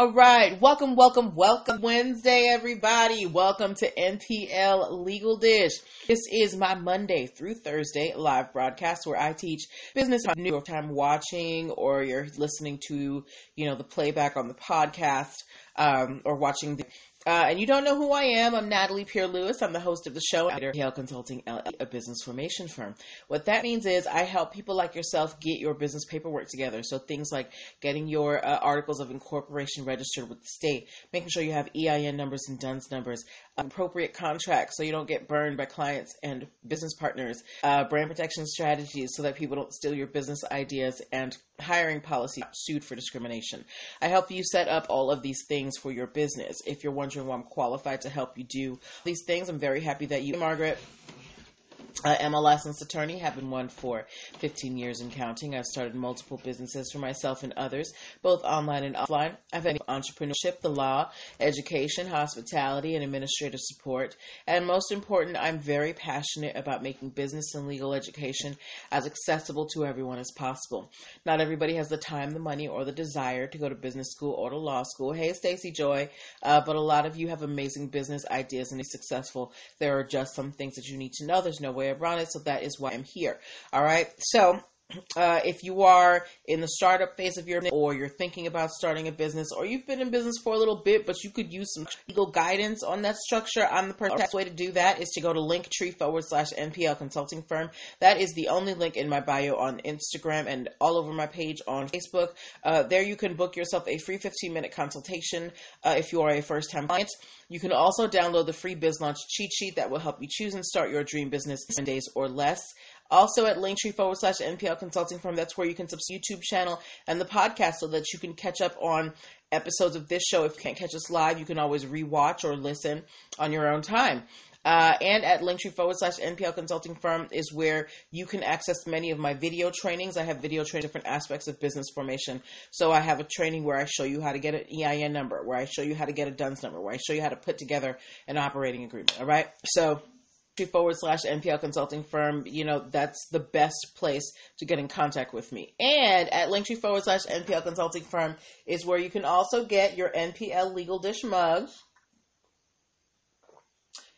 All right. Welcome, welcome, welcome Wednesday, everybody. Welcome to NPL Legal Dish. This is my Monday through Thursday live broadcast where I teach business New York time watching or you're listening to, you know, the playback on the podcast, um, or watching the uh, and you don't know who I am. I'm Natalie Pierre Lewis. I'm the host of the show at Hale Consulting, a business formation firm. What that means is I help people like yourself get your business paperwork together. So things like getting your uh, articles of incorporation registered with the state, making sure you have EIN numbers and DUNS numbers, appropriate contracts so you don't get burned by clients and business partners, uh, brand protection strategies so that people don't steal your business ideas, and hiring policy sued for discrimination. I help you set up all of these things for your business. If you're wondering why I'm qualified to help you do these things, I'm very happy that you, Margaret. Uh, I'm a licensed attorney, have been one for 15 years and counting. I've started multiple businesses for myself and others, both online and offline. I've had entrepreneurship, the law, education, hospitality, and administrative support. And most important, I'm very passionate about making business and legal education as accessible to everyone as possible. Not everybody has the time, the money, or the desire to go to business school or to law school. Hey, Stacy Joy, uh, but a lot of you have amazing business ideas and be successful. There are just some things that you need to know. There's no way around it, so that is why I'm here. All right, so uh, if you are in the startup phase of your or you're thinking about starting a business or you've been in business for a little bit but you could use some legal guidance on that structure i'm the best way to do that is to go to linktree forward slash npl consulting firm. That is the only link in my bio on instagram and all over my page on facebook. Uh, there you can book yourself a free 15 minute consultation uh, if you are a first time client. You can also download the free biz launch cheat sheet that will help you choose and start your dream business in days or less also at linktree forward slash NPL consulting firm, that's where you can subscribe to YouTube channel and the podcast so that you can catch up on episodes of this show. If you can't catch us live, you can always rewatch or listen on your own time. Uh, and at linktree forward slash NPL consulting firm is where you can access many of my video trainings. I have video training different aspects of business formation. So I have a training where I show you how to get an EIN number, where I show you how to get a DUNS number, where I show you how to put together an operating agreement. All right. So forward slash NPL consulting firm, you know, that's the best place to get in contact with me. And at linktree forward slash NPL consulting firm is where you can also get your NPL legal dish mug.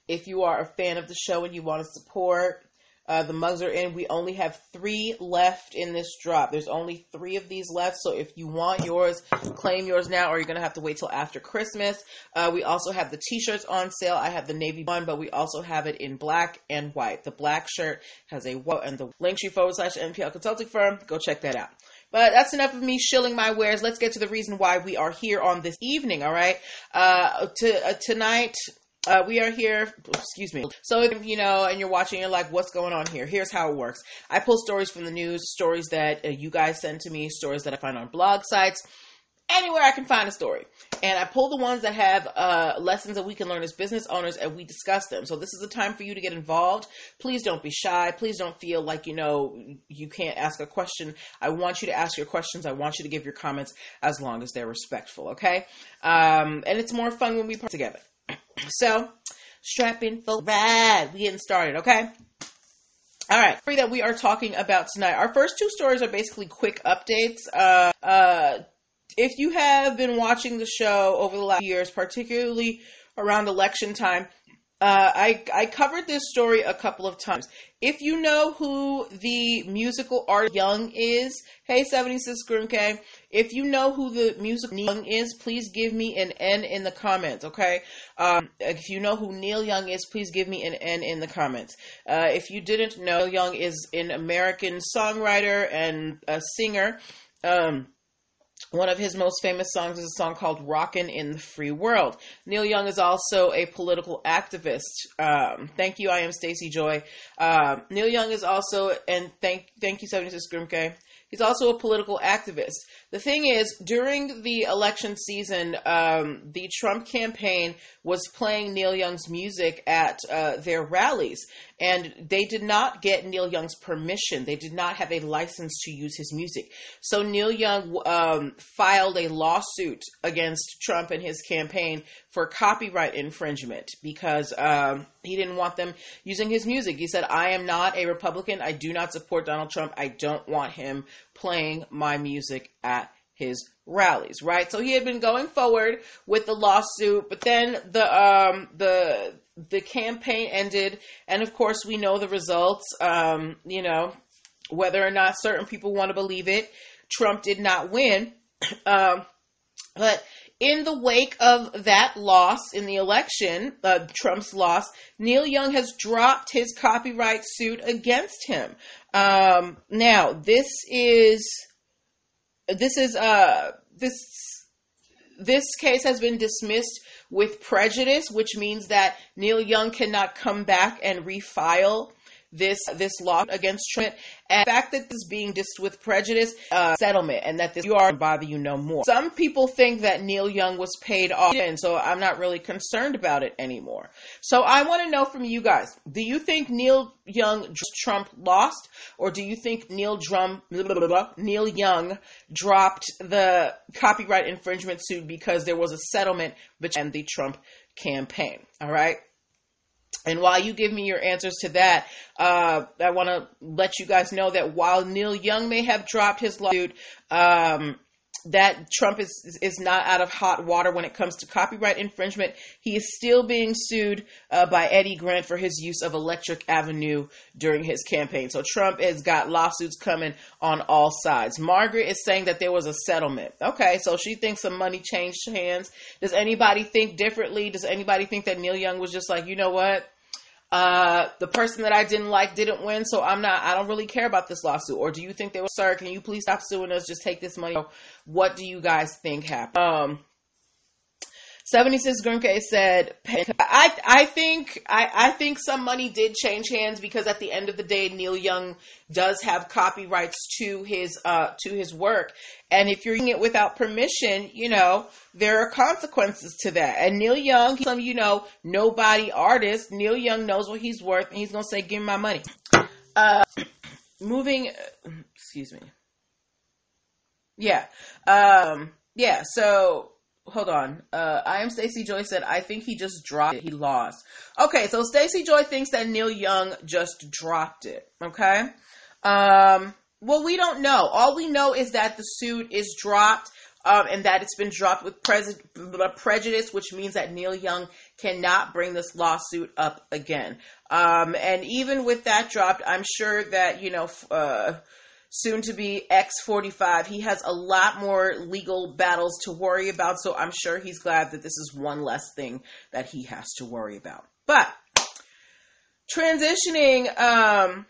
If you are a fan of the show and you want to support uh, the mugs are in. We only have three left in this drop. There's only three of these left. So if you want yours, claim yours now, or you're going to have to wait till after Christmas. Uh, we also have the t-shirts on sale. I have the navy one, but we also have it in black and white. The black shirt has a and the linktree forward slash NPL consulting firm. Go check that out. But that's enough of me shilling my wares. Let's get to the reason why we are here on this evening. All right. Uh, to, uh, tonight, uh, we are here, excuse me. So, if you know, and you're watching, you're like, what's going on here? Here's how it works. I pull stories from the news, stories that uh, you guys send to me, stories that I find on blog sites, anywhere I can find a story. And I pull the ones that have uh, lessons that we can learn as business owners and we discuss them. So, this is a time for you to get involved. Please don't be shy. Please don't feel like, you know, you can't ask a question. I want you to ask your questions. I want you to give your comments as long as they're respectful, okay? Um, and it's more fun when we part together. So, strap in for ride. We getting started, okay? All right, story that we are talking about tonight. Our first two stories are basically quick updates. Uh, uh, if you have been watching the show over the last years, particularly around election time, uh, I, I covered this story a couple of times. If you know who the musical art Young is, hey 76 Grimke, if you know who the musical Young is, please give me an N in the comments, okay? Um, if you know who Neil Young is, please give me an N in the comments. Uh, if you didn't know, Young is an American songwriter and a singer. Um, one of his most famous songs is a song called Rockin' in the Free World. Neil Young is also a political activist. Um, thank you, I am Stacy Joy. Uh, Neil Young is also, and thank thank you, 76 Grimke. He's also a political activist. The thing is, during the election season, um, the Trump campaign was playing Neil Young's music at uh, their rallies, and they did not get Neil Young's permission. They did not have a license to use his music. So Neil Young um, filed a lawsuit against Trump and his campaign for copyright infringement because um, he didn't want them using his music. He said, I am not a Republican. I do not support Donald Trump. I don't want him playing my music at his rallies, right? So he had been going forward with the lawsuit, but then the um the the campaign ended, and of course we know the results. Um, you know, whether or not certain people want to believe it, Trump did not win. Um, but in the wake of that loss in the election, uh, Trump's loss, Neil Young has dropped his copyright suit against him. Um, now, this is this is uh this this case has been dismissed with prejudice, which means that Neil Young cannot come back and refile this this law against Trump. And the fact that this is being dissed with prejudice, uh, settlement, and that this you are bother you no more. Some people think that Neil Young was paid off, and so I'm not really concerned about it anymore. So I want to know from you guys: Do you think Neil Young Trump lost, or do you think Neil Drum blah, blah, blah, Neil Young dropped the copyright infringement suit because there was a settlement between the Trump campaign? All right. And while you give me your answers to that, uh, I want to let you guys know that while Neil Young may have dropped his lawsuit, um, that Trump is is not out of hot water when it comes to copyright infringement. He is still being sued uh, by Eddie Grant for his use of Electric Avenue during his campaign. So Trump has got lawsuits coming on all sides. Margaret is saying that there was a settlement. Okay, so she thinks some money changed hands. Does anybody think differently? Does anybody think that Neil Young was just like, you know what? Uh, the person that I didn't like didn't win, so I'm not. I don't really care about this lawsuit. Or do you think they were, sir? Can you please stop suing us? Just take this money. What do you guys think happened? Um, 76 Grimke said, I, I think, I, I think some money did change hands because at the end of the day, Neil Young does have copyrights to his, uh, to his work. And if you're using it without permission, you know, there are consequences to that. And Neil Young, some, you know, nobody artist, Neil Young knows what he's worth and he's going to say, give me my money. Uh, moving, excuse me. Yeah. Um, yeah. So, hold on. Uh, I am Stacy Joy said, I think he just dropped it. He lost. Okay, so Stacy Joy thinks that Neil Young just dropped it. Okay. Um, well, we don't know. All we know is that the suit is dropped. Um, and that it's been dropped with prejudice, which means that Neil Young cannot bring this lawsuit up again. Um, and even with that dropped, I'm sure that, you know, uh, soon to be X45. He has a lot more legal battles to worry about, so I'm sure he's glad that this is one less thing that he has to worry about. But transitioning um,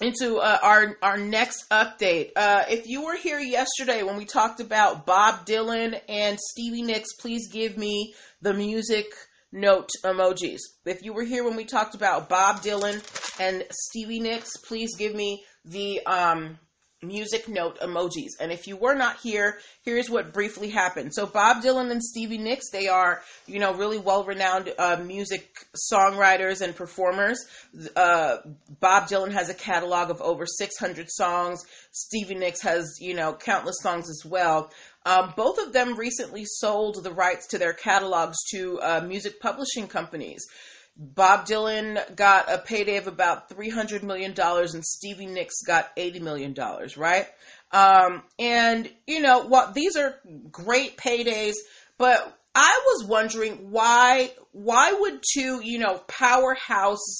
into uh, our our next update. Uh, if you were here yesterday when we talked about Bob Dylan and Stevie Nicks, please give me the music note emojis. If you were here when we talked about Bob Dylan and Stevie Nicks, please give me the um, music note emojis. And if you were not here, here's what briefly happened. So Bob Dylan and Stevie Nicks, they are, you know, really well-renowned uh, music songwriters and performers. Uh, Bob Dylan has a catalog of over 600 songs. Stevie Nicks has, you know, countless songs as well. Um, both of them recently sold the rights to their catalogs to uh, music publishing companies. Bob Dylan got a payday of about $300 million and Stevie Nicks got $80 million, right? Um, and, you know, what these are great paydays, but I was wondering why, why would two, you know, powerhouse,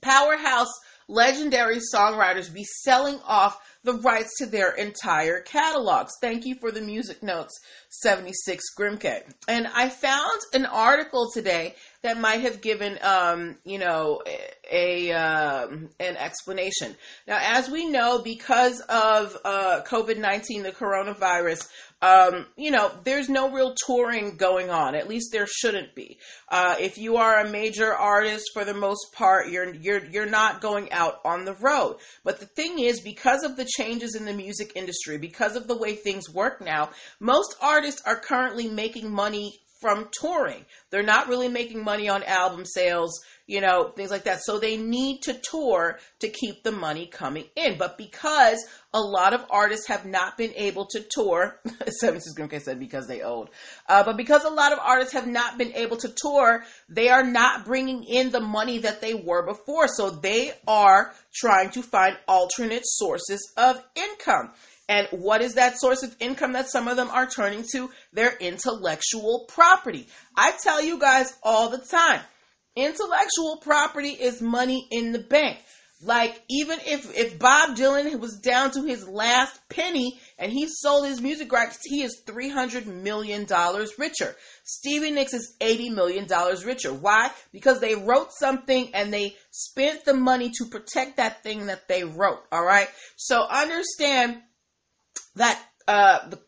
powerhouse legendary songwriters be selling off the rights to their entire catalogs. Thank you for the music notes, 76 Grimke. And I found an article today that might have given, um, you know, a, um, an explanation. Now, as we know, because of uh, COVID 19, the coronavirus, um, you know, there's no real touring going on. At least there shouldn't be. Uh, if you are a major artist, for the most part, you're you're you're not going out on the road. But the thing is, because of the changes in the music industry, because of the way things work now, most artists are currently making money from touring. They're not really making money on album sales, you know, things like that. So they need to tour to keep the money coming in. But because a lot of artists have not been able to tour, Seven Six Grimke said because they owed, uh, but because a lot of artists have not been able to tour, they are not bringing in the money that they were before. So they are trying to find alternate sources of income. And what is that source of income that some of them are turning to? Their intellectual property. I tell you guys all the time, intellectual property is money in the bank. Like even if if Bob Dylan was down to his last penny and he sold his music rights, he is three hundred million dollars richer. Stevie Nicks is eighty million dollars richer. Why? Because they wrote something and they spent the money to protect that thing that they wrote. All right. So understand that uh, the,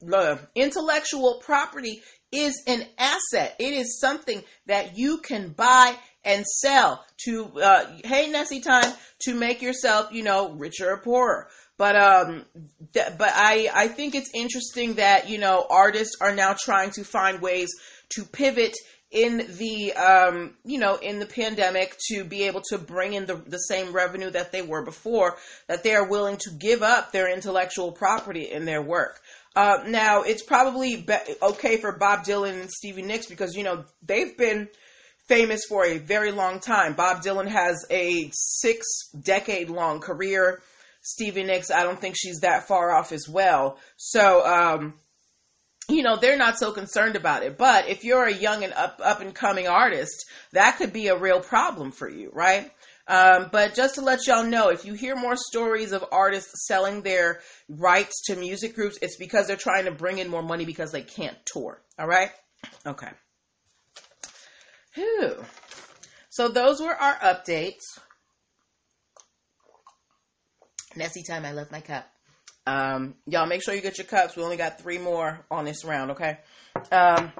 the intellectual property is an asset. It is something that you can buy and sell to uh, hey Nessie time to make yourself you know richer or poorer. But um, th- but I I think it's interesting that you know artists are now trying to find ways to pivot in the um, you know in the pandemic to be able to bring in the, the same revenue that they were before that they are willing to give up their intellectual property in their work uh, now it's probably be- okay for bob dylan and stevie nicks because you know they've been famous for a very long time. Bob Dylan has a six decade long career. Stevie Nicks, I don't think she's that far off as well. So, um, you know, they're not so concerned about it. But if you're a young and up, up and coming artist, that could be a real problem for you, right? Um, but just to let y'all know, if you hear more stories of artists selling their rights to music groups, it's because they're trying to bring in more money because they can't tour. All right? Okay. Whew. So those were our updates. Nessie time, I love my cup. Um, y'all make sure you get your cups. We only got three more on this round, okay? Um,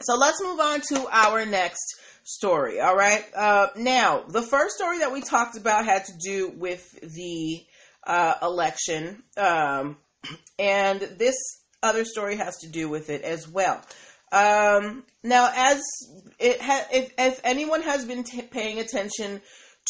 so let's move on to our next story, all right? Uh, now, the first story that we talked about had to do with the uh, election, um, and this other story has to do with it as well. Um, now, as ha- if, if anyone has been t- paying attention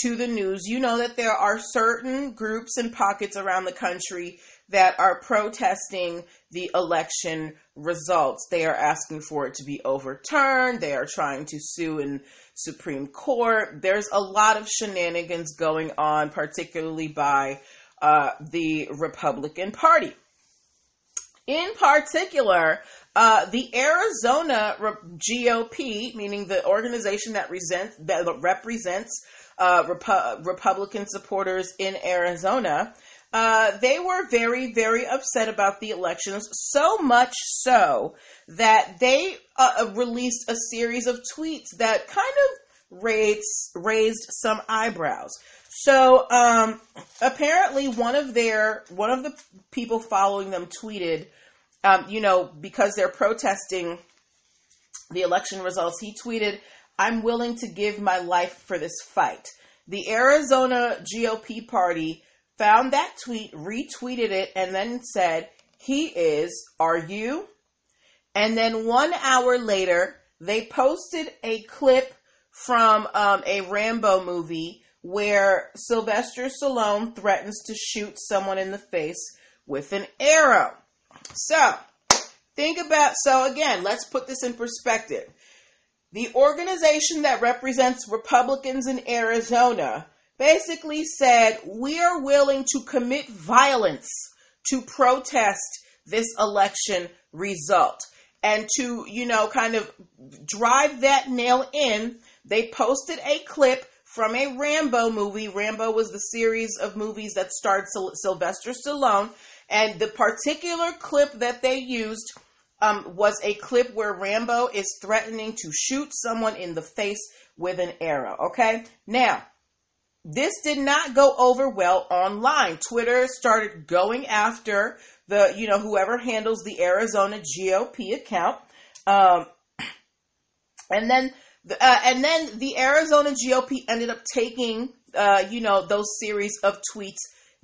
to the news, you know that there are certain groups and pockets around the country that are protesting the election results. They are asking for it to be overturned. They are trying to sue in Supreme Court. There's a lot of shenanigans going on, particularly by uh, the Republican Party. In particular, uh, the Arizona GOP, meaning the organization that, resent, that represents uh, Repu- Republican supporters in Arizona, uh, they were very, very upset about the elections, so much so that they uh, released a series of tweets that kind of raised, raised some eyebrows. So um, apparently, one of their one of the people following them tweeted um, you know, because they're protesting the election results, he tweeted, I'm willing to give my life for this fight. The Arizona GOP party found that tweet, retweeted it, and then said, He is, are you? And then one hour later, they posted a clip from um, a Rambo movie where Sylvester Stallone threatens to shoot someone in the face with an arrow. So, think about, so again, let's put this in perspective. The organization that represents Republicans in Arizona basically said, we are willing to commit violence to protest this election result. And to, you know, kind of drive that nail in, they posted a clip from a Rambo movie. Rambo was the series of movies that starred Sylvester Stallone. And the particular clip that they used um, was a clip where Rambo is threatening to shoot someone in the face with an arrow. Okay? Now, this did not go over well online. Twitter started going after the, you know, whoever handles the Arizona GOP account. Um, and then, uh, and then the Arizona GOP ended up taking, uh, you know, those series of tweets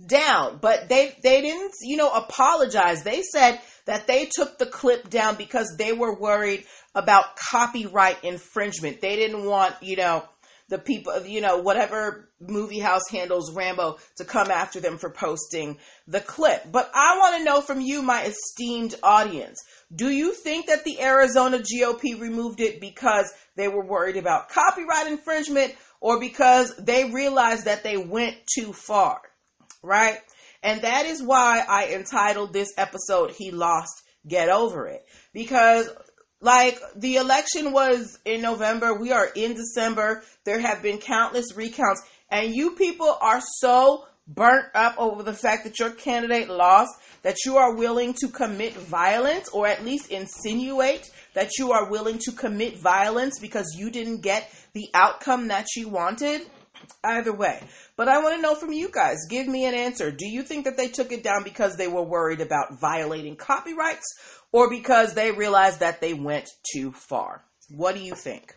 down, but they they didn't, you know, apologize. They said that they took the clip down because they were worried about copyright infringement. They didn't want, you know, the people, you know, whatever movie house handles Rambo to come after them for posting the clip. But I want to know from you, my esteemed audience, do you think that the Arizona GOP removed it because they were worried about copyright infringement or because they realized that they went too far? right? And that is why I entitled this episode, He Lost, Get Over It. Because like the election was in November, we are in December. There have been countless recounts, and you people are so burnt up over the fact that your candidate lost that you are willing to commit violence or at least insinuate that you are willing to commit violence because you didn't get the outcome that you wanted. Either way. But I want to know from you guys. Give me an answer. Do you think that they took it down because they were worried about violating copyrights or because they realized that they went too far? What do you think?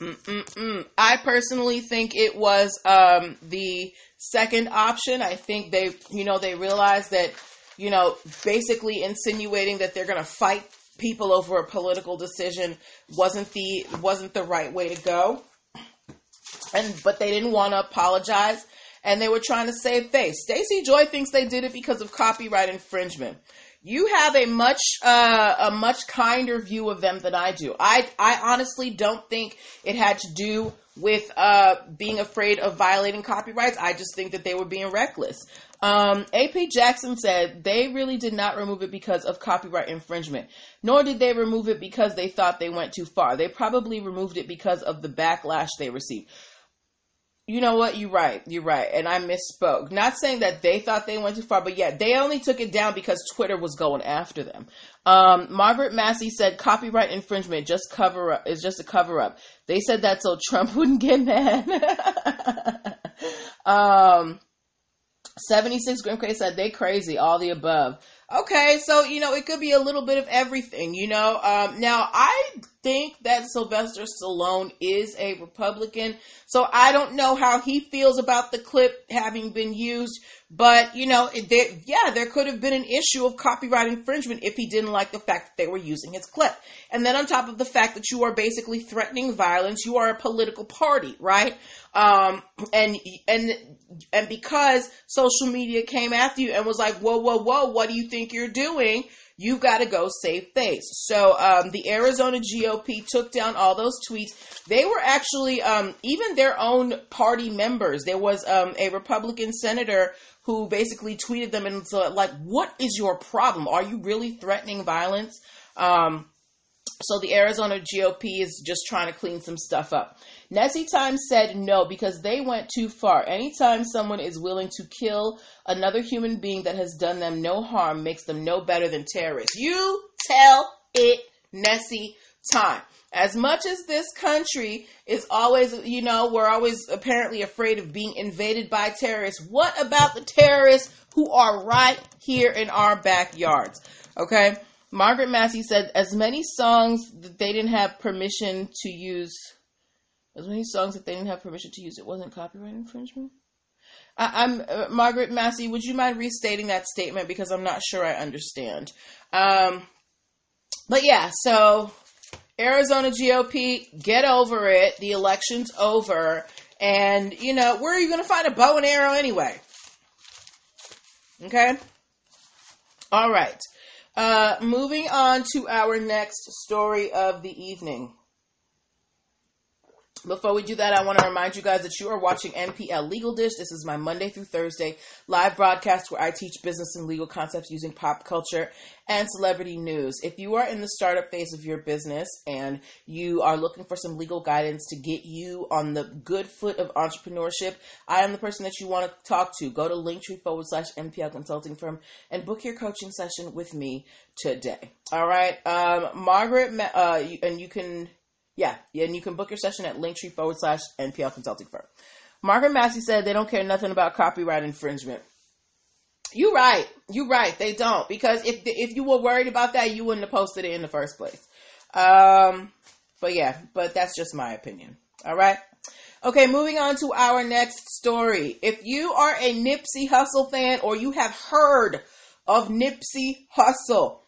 Mm-mm-mm. I personally think it was um, the second option. I think they, you know, they realized that, you know, basically insinuating that they're going to fight people over a political decision wasn't the wasn't the right way to go. And but they didn't want to apologize and they were trying to save face. Stacy Joy thinks they did it because of copyright infringement. You have a much uh, a much kinder view of them than I do. I I honestly don't think it had to do with uh, being afraid of violating copyrights. I just think that they were being reckless. Um, AP Jackson said they really did not remove it because of copyright infringement, nor did they remove it because they thought they went too far. They probably removed it because of the backlash they received. You know what? You're right. You're right. And I misspoke. Not saying that they thought they went too far, but yeah, they only took it down because Twitter was going after them. Um, Margaret Massey said copyright infringement just cover up is just a cover up. They said that so Trump wouldn't get mad. um, 76 Grim Cray said they crazy, all the above. Okay, so you know it could be a little bit of everything, you know. Um, now I think that Sylvester Stallone is a Republican, so I don't know how he feels about the clip having been used. But you know, yeah, there could have been an issue of copyright infringement if he didn't like the fact that they were using his clip. And then on top of the fact that you are basically threatening violence, you are a political party, right? Um, and and and because social media came after you and was like, whoa, whoa, whoa, what do you think you're doing? You've got to go save face. So um, the Arizona GOP took down all those tweets. They were actually um, even their own party members. There was um, a Republican senator who basically tweeted them and said, like, "What is your problem? Are you really threatening violence?" Um, so the Arizona GOP is just trying to clean some stuff up. Nessie Times said no because they went too far. Anytime someone is willing to kill another human being that has done them no harm makes them no better than terrorists. You tell it, Nessie Time. As much as this country is always, you know, we're always apparently afraid of being invaded by terrorists. What about the terrorists who are right here in our backyards? Okay. Margaret Massey said as many songs that they didn't have permission to use, as many songs that they didn't have permission to use, it wasn't copyright infringement. I, am uh, Margaret Massey. Would you mind restating that statement because I'm not sure I understand. Um, but yeah, so Arizona GOP, get over it. The election's over, and you know where are you going to find a bow and arrow anyway? Okay. All right. Uh, moving on to our next story of the evening. Before we do that, I want to remind you guys that you are watching NPL Legal Dish. This is my Monday through Thursday live broadcast where I teach business and legal concepts using pop culture and celebrity news. If you are in the startup phase of your business and you are looking for some legal guidance to get you on the good foot of entrepreneurship, I am the person that you want to talk to. Go to linktree forward slash NPL consulting firm and book your coaching session with me today. All right. Um, Margaret, uh, and you can yeah, yeah, and you can book your session at linktree forward slash NPL consulting firm. Margaret Massey said they don't care nothing about copyright infringement. You right. You right. They don't because if if you were worried about that, you wouldn't have posted it in the first place. Um, but yeah, but that's just my opinion. All right. Okay, moving on to our next story. If you are a Nipsey Hussle fan or you have heard of Nipsey Hussle,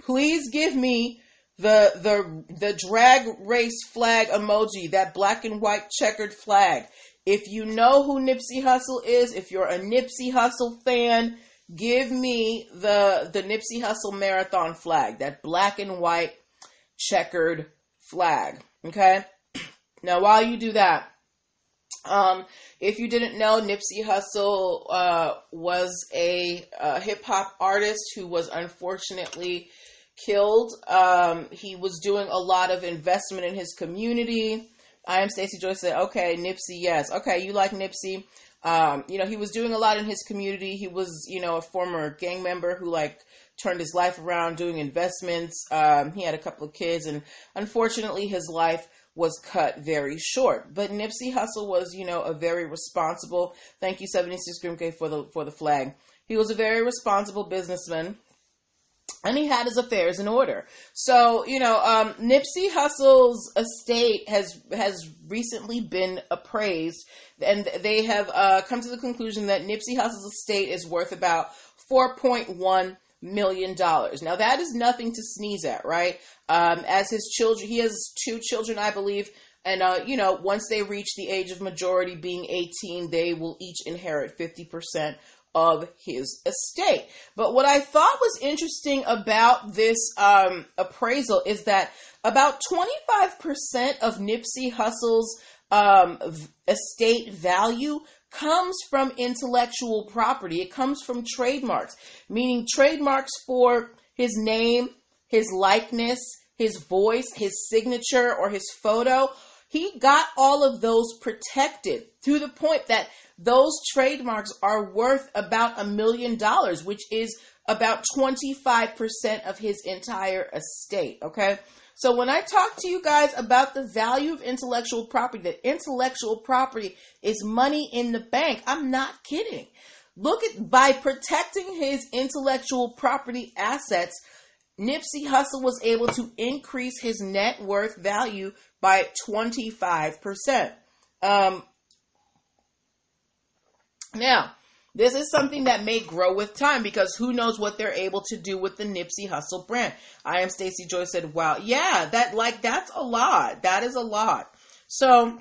please give me the the the drag race flag emoji, that black and white checkered flag. If you know who Nipsey Hussle is, if you're a Nipsey Hussle fan, give me the the Nipsey Hussle marathon flag, that black and white checkered flag. Okay? Now while you do that, Um, if you didn't know, Nipsey Hussle uh, was a, a hip hop artist who was unfortunately killed. Um, he was doing a lot of investment in his community. I am Stacy Joyce said, okay, Nipsey, yes. Okay, you like Nipsey. Um, you know, he was doing a lot in his community. He was, you know, a former gang member who like turned his life around doing investments. Um, he had a couple of kids and unfortunately his life was cut very short. But Nipsey Hussle was, you know, a very responsible. Thank you, 76 Grim K for the for the flag. He was a very responsible businessman. And he had his affairs in order. So, you know, um, Nipsey Hussle's estate has has recently been appraised, and they have uh, come to the conclusion that Nipsey Hussle's estate is worth about 4.1 million dollars. Now that is nothing to sneeze at, right? Um, as his children, he has two children, I believe, and uh, you know, once they reach the age of majority, being 18, they will each inherit 50 percent of his estate. But what I thought was interesting about this um, appraisal is that about 25% of Nipsey Hussle's um, estate value comes from intellectual property. It comes from trademarks, meaning trademarks for his name, his likeness, his voice, his signature, or his photo. He got all of those protected to the point that those trademarks are worth about a million dollars, which is about 25% of his entire estate. Okay. So when I talk to you guys about the value of intellectual property, that intellectual property is money in the bank, I'm not kidding. Look at by protecting his intellectual property assets, Nipsey Hussle was able to increase his net worth value by 25%. Um, now, this is something that may grow with time because who knows what they're able to do with the Nipsey Hussle brand. I am Stacy Joy said, wow, yeah, that like that's a lot. That is a lot. So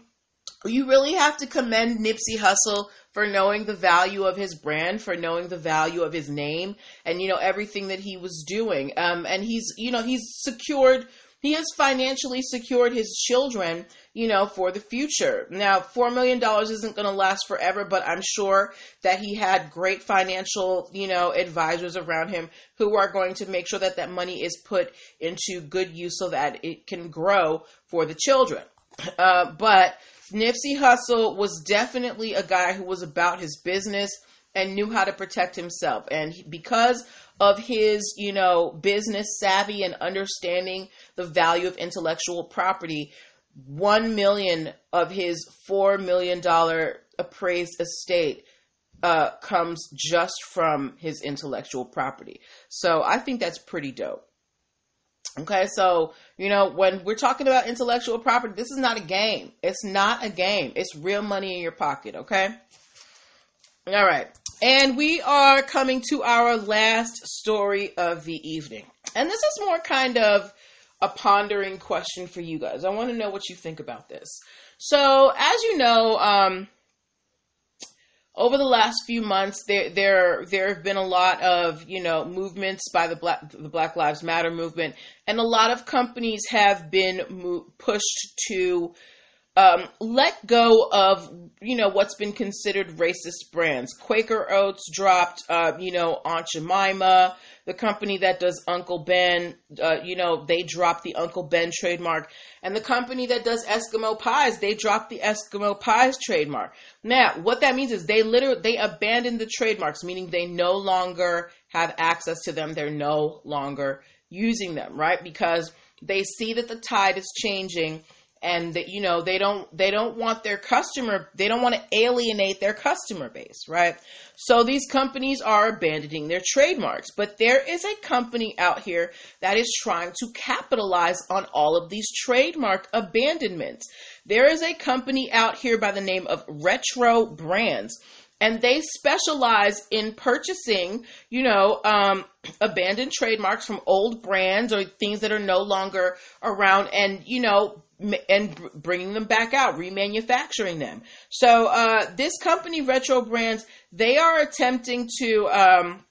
you really have to commend Nipsey Hussle for knowing the value of his brand, for knowing the value of his name, and you know everything that he was doing. Um, and he's, you know, he's secured, he has financially secured his children you know, for the future. Now, $4 million isn't going to last forever, but I'm sure that he had great financial, you know, advisors around him who are going to make sure that that money is put into good use so that it can grow for the children. Uh, but Nipsey Hussle was definitely a guy who was about his business and knew how to protect himself. And because of his, you know, business savvy and understanding the value of intellectual property, one million of his four million dollar appraised estate uh, comes just from his intellectual property. So I think that's pretty dope. Okay, so you know when we're talking about intellectual property, this is not a game. It's not a game. It's real money in your pocket. Okay. All right, and we are coming to our last story of the evening, and this is more kind of a pondering question for you guys. I want to know what you think about this. So, as you know, um, over the last few months, there there there have been a lot of you know movements by the Black the Black Lives Matter movement, and a lot of companies have been mo- pushed to um, let go of you know what's been considered racist brands. Quaker Oats dropped uh, you know Aunt Jemima the company that does Uncle Ben, uh, you know, they dropped the Uncle Ben trademark. And the company that does Eskimo pies, they dropped the Eskimo pies trademark. Now, what that means is they literally, they abandoned the trademarks, meaning they no longer have access to them. They're no longer using them, right? Because they see that the tide is changing and that you know they don't they don't want their customer they don't want to alienate their customer base right? So these companies are abandoning their trademarks but there is a company out here that is trying to capitalize on all of these trademark abandonments. There is a company out here by the name of retro brands and they specialize in purchasing, you know, um, abandoned trademarks from old brands or things that are no longer around, and you know, and bringing them back out, remanufacturing them. So uh, this company, Retro Brands, they are attempting to um,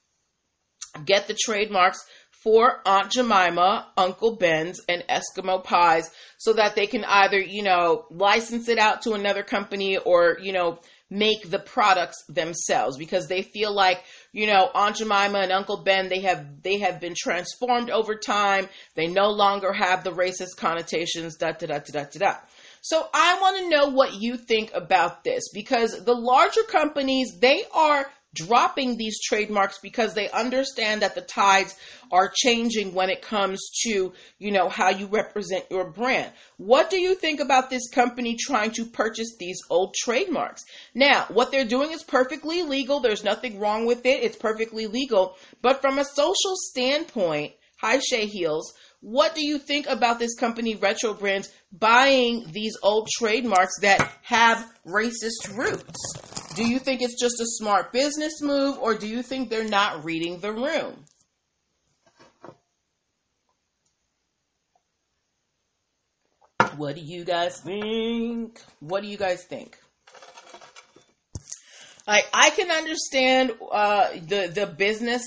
get the trademarks for Aunt Jemima, Uncle Ben's, and Eskimo Pies so that they can either, you know, license it out to another company or, you know, make the products themselves because they feel like you know aunt jemima and uncle ben they have they have been transformed over time. They no longer have the racist connotations da da da da da da so i want to know what you think about this because the larger companies they are dropping these trademarks because they understand that the tides are changing when it comes to, you know, how you represent your brand. What do you think about this company trying to purchase these old trademarks? Now, what they're doing is perfectly legal. There's nothing wrong with it. It's perfectly legal. But from a social standpoint, hi Shay Heels, what do you think about this company, Retro Brands, buying these old trademarks that have racist roots? Do you think it's just a smart business move or do you think they're not reading the room? What do you guys think? What do you guys think? Like I can understand uh, the the business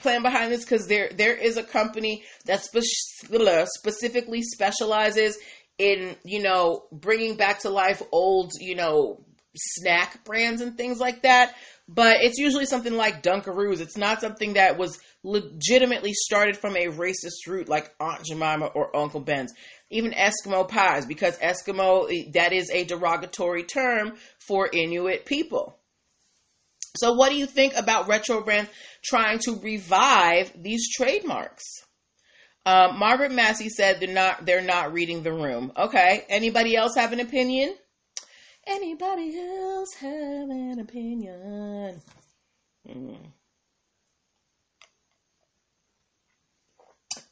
plan behind this because there there is a company that spe- specifically specializes in you know bringing back to life old you know snack brands and things like that. But it's usually something like Dunkaroos. It's not something that was legitimately started from a racist root like Aunt Jemima or Uncle Ben's. Even Eskimo pies, because Eskimo, that is a derogatory term for Inuit people. So, what do you think about Retro brands trying to revive these trademarks? Um, Margaret Massey said they're not they're not reading the room. Okay, anybody else have an opinion? Anybody else have an opinion? Mm.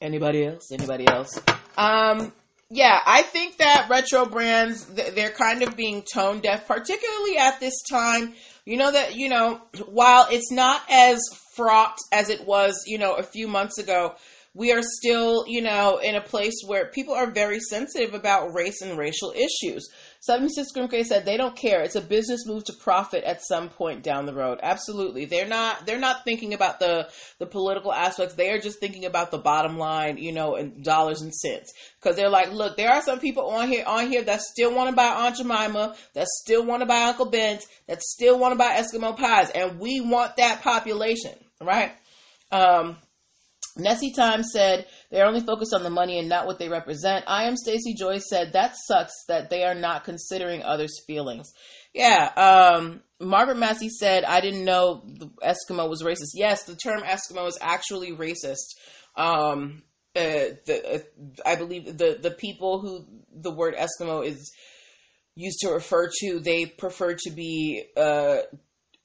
Anybody else? Anybody else? Um, yeah, I think that retro brands they're kind of being tone deaf, particularly at this time. You know that you know while it's not as fraught as it was, you know, a few months ago we are still, you know, in a place where people are very sensitive about race and racial issues. 76 Grimke said they don't care. It's a business move to profit at some point down the road. Absolutely. They're not they're not thinking about the the political aspects. They are just thinking about the bottom line, you know, and dollars and cents. Cuz they're like, look, there are some people on here on here that still want to buy Aunt Jemima, that still want to buy Uncle Ben's, that still want to buy Eskimo pies, and we want that population, right? Um Nessie Time said they're only focused on the money and not what they represent. I am Stacy Joy said that sucks that they are not considering others' feelings. Yeah, um, Margaret Massey said I didn't know the Eskimo was racist. Yes, the term Eskimo is actually racist. Um, uh, the uh, I believe the the people who the word Eskimo is used to refer to they prefer to be uh,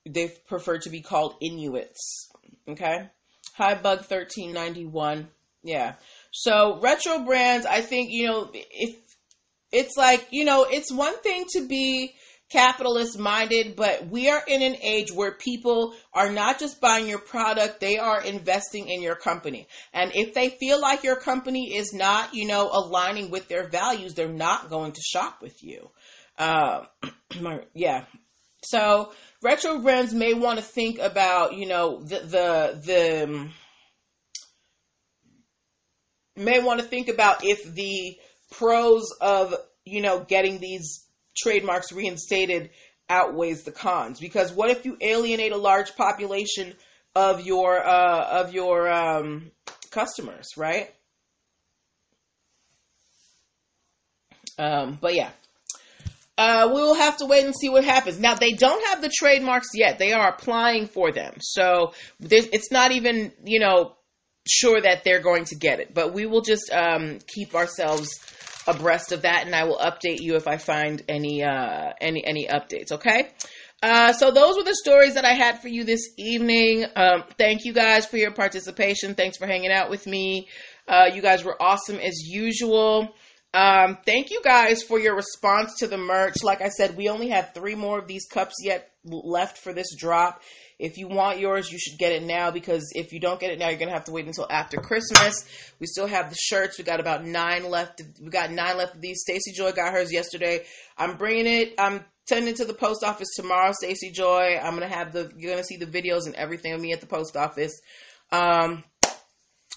they prefer to be called Inuits. Okay. Hi, Bug 1391. Yeah. So, retro brands, I think, you know, if it's like, you know, it's one thing to be capitalist minded, but we are in an age where people are not just buying your product, they are investing in your company. And if they feel like your company is not, you know, aligning with their values, they're not going to shop with you. Uh, yeah. So retro brands may want to think about, you know, the the the um, may want to think about if the pros of, you know, getting these trademarks reinstated outweighs the cons because what if you alienate a large population of your uh, of your um, customers, right? Um, but yeah, uh, we will have to wait and see what happens. Now they don't have the trademarks yet; they are applying for them, so it's not even you know sure that they're going to get it. But we will just um, keep ourselves abreast of that, and I will update you if I find any uh, any any updates. Okay. Uh, so those were the stories that I had for you this evening. Um, thank you guys for your participation. Thanks for hanging out with me. Uh, you guys were awesome as usual. Um, thank you guys for your response to the merch. Like I said, we only have three more of these cups yet left for this drop. If you want yours, you should get it now because if you don't get it now, you're gonna have to wait until after Christmas. We still have the shirts. We got about nine left. We got nine left of these. Stacy Joy got hers yesterday. I'm bringing it. I'm sending it to the post office tomorrow. Stacy Joy. I'm gonna have the. You're gonna see the videos and everything of me at the post office. Um,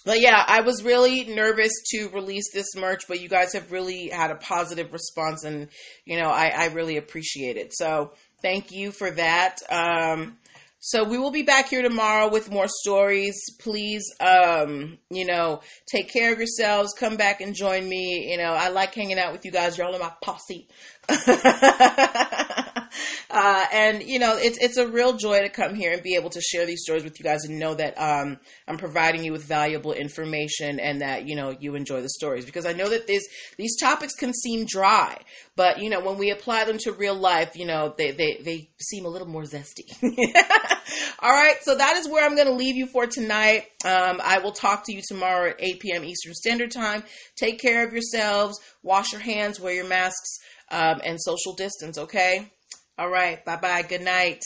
but yeah, I was really nervous to release this merch, but you guys have really had a positive response, and you know, I, I really appreciate it. So thank you for that. Um, so we will be back here tomorrow with more stories. Please, um, you know, take care of yourselves. Come back and join me. You know, I like hanging out with you guys. You're all in my posse. Uh, and you know, it's it's a real joy to come here and be able to share these stories with you guys and know that um, I'm providing you with valuable information and that you know you enjoy the stories because I know that these these topics can seem dry, but you know when we apply them to real life, you know they they they seem a little more zesty. All right, so that is where I'm going to leave you for tonight. Um, I will talk to you tomorrow at 8 p.m. Eastern Standard Time. Take care of yourselves. Wash your hands. Wear your masks. Um, and social distance. Okay. All right. Bye bye. Good night.